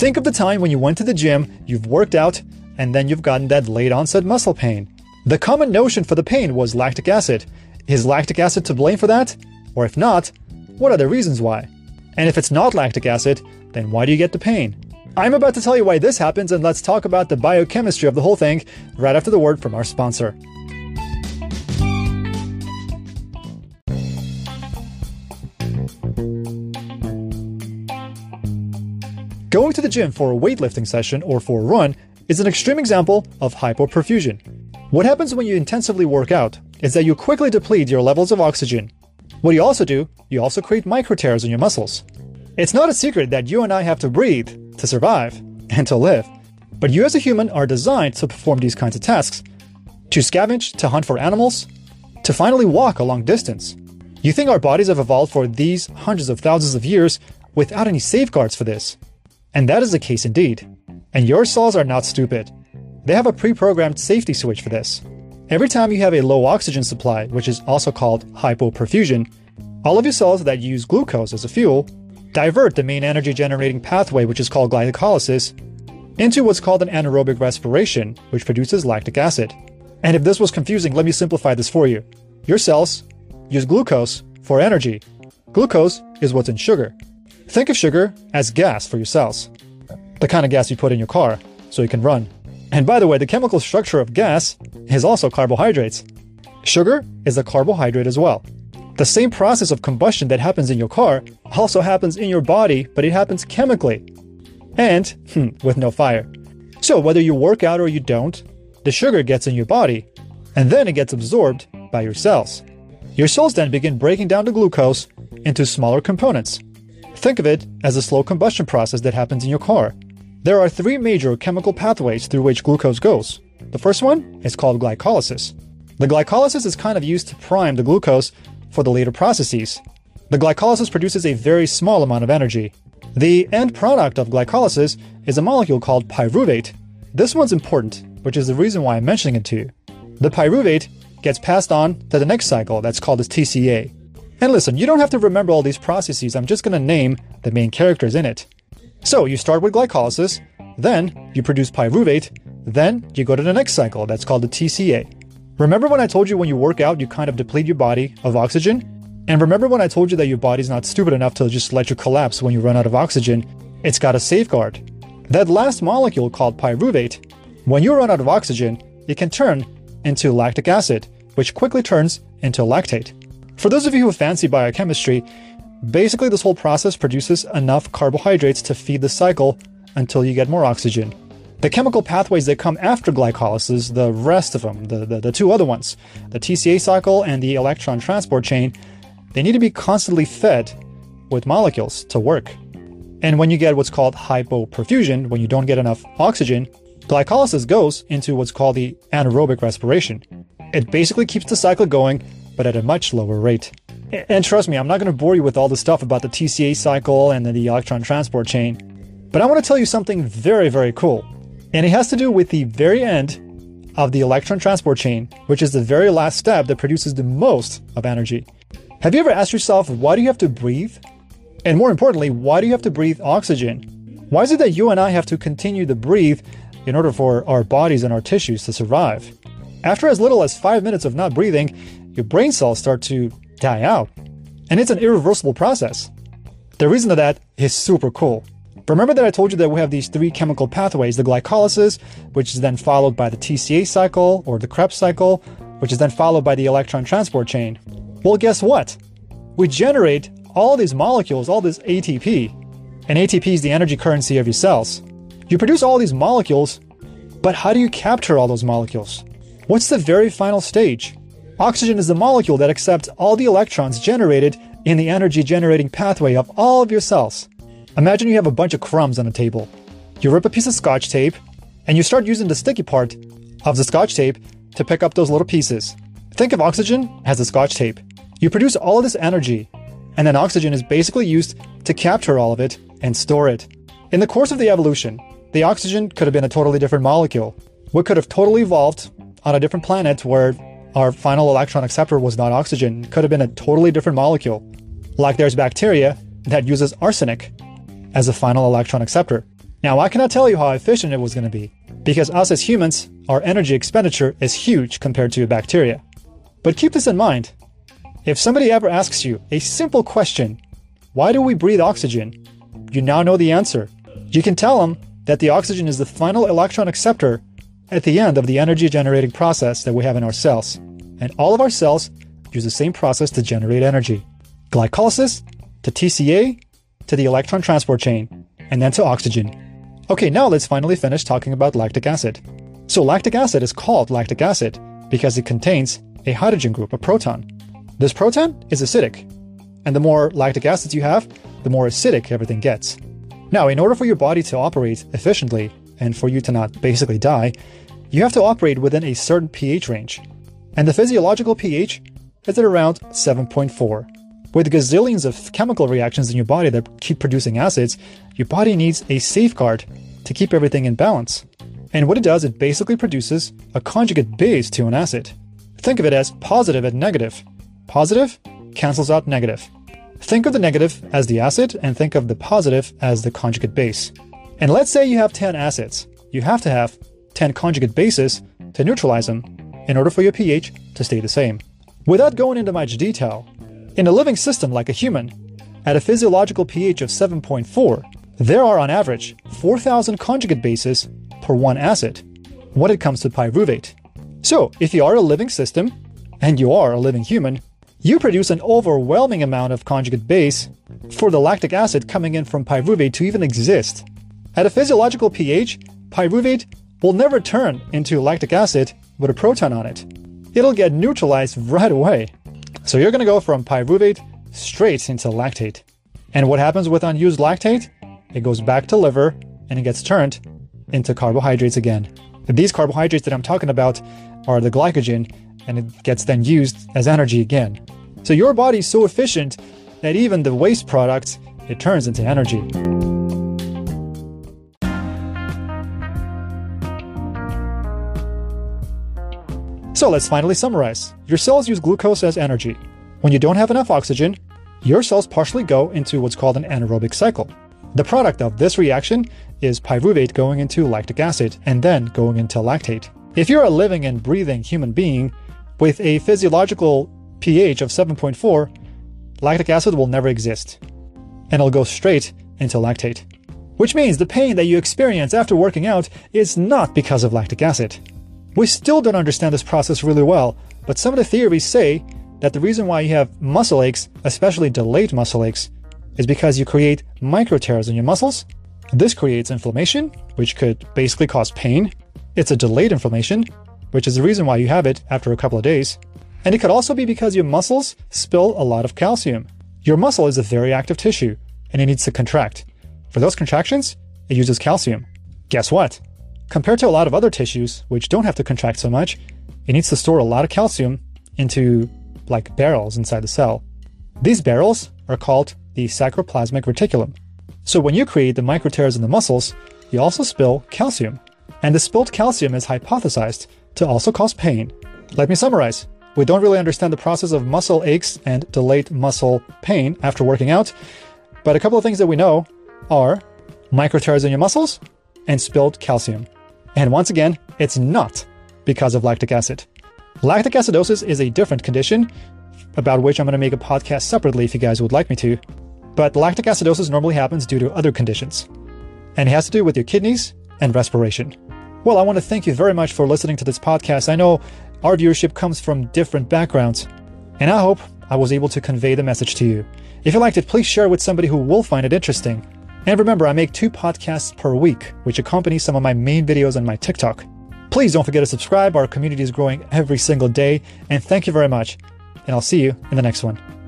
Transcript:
Think of the time when you went to the gym, you've worked out, and then you've gotten that late onset muscle pain. The common notion for the pain was lactic acid. Is lactic acid to blame for that? Or if not, what are the reasons why? And if it's not lactic acid, then why do you get the pain? I'm about to tell you why this happens, and let's talk about the biochemistry of the whole thing right after the word from our sponsor. Going to the gym for a weightlifting session or for a run is an extreme example of hypoperfusion. What happens when you intensively work out is that you quickly deplete your levels of oxygen. What you also do, you also create micro tears in your muscles. It's not a secret that you and I have to breathe to survive and to live. But you as a human are designed to perform these kinds of tasks to scavenge, to hunt for animals, to finally walk a long distance. You think our bodies have evolved for these hundreds of thousands of years without any safeguards for this? And that is the case indeed. And your cells are not stupid. They have a pre programmed safety switch for this. Every time you have a low oxygen supply, which is also called hypoperfusion, all of your cells that use glucose as a fuel divert the main energy generating pathway, which is called glycolysis, into what's called an anaerobic respiration, which produces lactic acid. And if this was confusing, let me simplify this for you. Your cells use glucose for energy. Glucose is what's in sugar. Think of sugar as gas for your cells, the kind of gas you put in your car so you can run. And by the way, the chemical structure of gas is also carbohydrates. Sugar is a carbohydrate as well. The same process of combustion that happens in your car also happens in your body, but it happens chemically. And hmm, with no fire. So whether you work out or you don't, the sugar gets in your body, and then it gets absorbed by your cells. Your cells then begin breaking down the glucose into smaller components Think of it as a slow combustion process that happens in your car. There are three major chemical pathways through which glucose goes. The first one is called glycolysis. The glycolysis is kind of used to prime the glucose for the later processes. The glycolysis produces a very small amount of energy. The end product of glycolysis is a molecule called pyruvate. This one's important, which is the reason why I'm mentioning it to you. The pyruvate gets passed on to the next cycle that's called the TCA. And listen, you don't have to remember all these processes, I'm just going to name the main characters in it. So you start with glycolysis, then you produce pyruvate, then you go to the next cycle, that's called the TCA. Remember when I told you when you work out, you kind of deplete your body of oxygen? And remember when I told you that your body's not stupid enough to just let you collapse when you run out of oxygen? It's got a safeguard. That last molecule called pyruvate, when you run out of oxygen, it can turn into lactic acid, which quickly turns into lactate. For those of you who fancy biochemistry, basically this whole process produces enough carbohydrates to feed the cycle until you get more oxygen. The chemical pathways that come after glycolysis, the rest of them, the, the, the two other ones, the TCA cycle and the electron transport chain, they need to be constantly fed with molecules to work. And when you get what's called hypoperfusion, when you don't get enough oxygen, glycolysis goes into what's called the anaerobic respiration. It basically keeps the cycle going but at a much lower rate. And trust me, I'm not going to bore you with all the stuff about the TCA cycle and the electron transport chain, but I want to tell you something very, very cool. And it has to do with the very end of the electron transport chain, which is the very last step that produces the most of energy. Have you ever asked yourself, why do you have to breathe? And more importantly, why do you have to breathe oxygen? Why is it that you and I have to continue to breathe in order for our bodies and our tissues to survive? After as little as five minutes of not breathing, your brain cells start to die out. And it's an irreversible process. The reason for that is super cool. Remember that I told you that we have these three chemical pathways the glycolysis, which is then followed by the TCA cycle or the Krebs cycle, which is then followed by the electron transport chain. Well, guess what? We generate all these molecules, all this ATP, and ATP is the energy currency of your cells. You produce all these molecules, but how do you capture all those molecules? What's the very final stage? Oxygen is the molecule that accepts all the electrons generated in the energy generating pathway of all of your cells. Imagine you have a bunch of crumbs on a table. You rip a piece of scotch tape and you start using the sticky part of the scotch tape to pick up those little pieces. Think of oxygen as the scotch tape. You produce all of this energy, and then oxygen is basically used to capture all of it and store it. In the course of the evolution, the oxygen could have been a totally different molecule. We could have totally evolved on a different planet where our final electron acceptor was not oxygen, could have been a totally different molecule. Like there's bacteria that uses arsenic as a final electron acceptor. Now, I cannot tell you how efficient it was going to be, because us as humans, our energy expenditure is huge compared to bacteria. But keep this in mind. If somebody ever asks you a simple question, why do we breathe oxygen? You now know the answer. You can tell them that the oxygen is the final electron acceptor at the end of the energy generating process that we have in our cells. And all of our cells use the same process to generate energy glycolysis to TCA to the electron transport chain, and then to oxygen. Okay, now let's finally finish talking about lactic acid. So, lactic acid is called lactic acid because it contains a hydrogen group, a proton. This proton is acidic, and the more lactic acids you have, the more acidic everything gets. Now, in order for your body to operate efficiently and for you to not basically die, you have to operate within a certain pH range. And the physiological pH is at around 7.4. With gazillions of chemical reactions in your body that keep producing acids, your body needs a safeguard to keep everything in balance. And what it does, it basically produces a conjugate base to an acid. Think of it as positive and negative. Positive cancels out negative. Think of the negative as the acid and think of the positive as the conjugate base. And let's say you have 10 acids. You have to have 10 conjugate bases to neutralize them in order for your pH to stay the same. Without going into much detail, in a living system like a human, at a physiological pH of 7.4, there are on average 4,000 conjugate bases per one acid when it comes to pyruvate. So, if you are a living system, and you are a living human, you produce an overwhelming amount of conjugate base for the lactic acid coming in from pyruvate to even exist. At a physiological pH, pyruvate will never turn into lactic acid with a proton on it. It'll get neutralized right away. So you're going to go from pyruvate straight into lactate. And what happens with unused lactate? It goes back to liver and it gets turned into carbohydrates again. These carbohydrates that I'm talking about are the glycogen and it gets then used as energy again. So your body's so efficient that even the waste products it turns into energy. So let's finally summarize. Your cells use glucose as energy. When you don't have enough oxygen, your cells partially go into what's called an anaerobic cycle. The product of this reaction is pyruvate going into lactic acid and then going into lactate. If you're a living and breathing human being with a physiological pH of 7.4, lactic acid will never exist, and it'll go straight into lactate. Which means the pain that you experience after working out is not because of lactic acid. We still don't understand this process really well, but some of the theories say that the reason why you have muscle aches, especially delayed muscle aches, is because you create micro tears in your muscles. This creates inflammation, which could basically cause pain. It's a delayed inflammation, which is the reason why you have it after a couple of days. And it could also be because your muscles spill a lot of calcium. Your muscle is a very active tissue, and it needs to contract. For those contractions, it uses calcium. Guess what? Compared to a lot of other tissues, which don't have to contract so much, it needs to store a lot of calcium into like barrels inside the cell. These barrels are called the sarcoplasmic reticulum. So when you create the micro tears in the muscles, you also spill calcium. And the spilled calcium is hypothesized to also cause pain. Let me summarize. We don't really understand the process of muscle aches and delayed muscle pain after working out, but a couple of things that we know are micro tears in your muscles and spilled calcium. And once again, it's not because of lactic acid. Lactic acidosis is a different condition about which I'm going to make a podcast separately if you guys would like me to. But lactic acidosis normally happens due to other conditions, and it has to do with your kidneys and respiration. Well, I want to thank you very much for listening to this podcast. I know our viewership comes from different backgrounds, and I hope I was able to convey the message to you. If you liked it, please share it with somebody who will find it interesting. And remember, I make two podcasts per week, which accompany some of my main videos on my TikTok. Please don't forget to subscribe. Our community is growing every single day. And thank you very much. And I'll see you in the next one.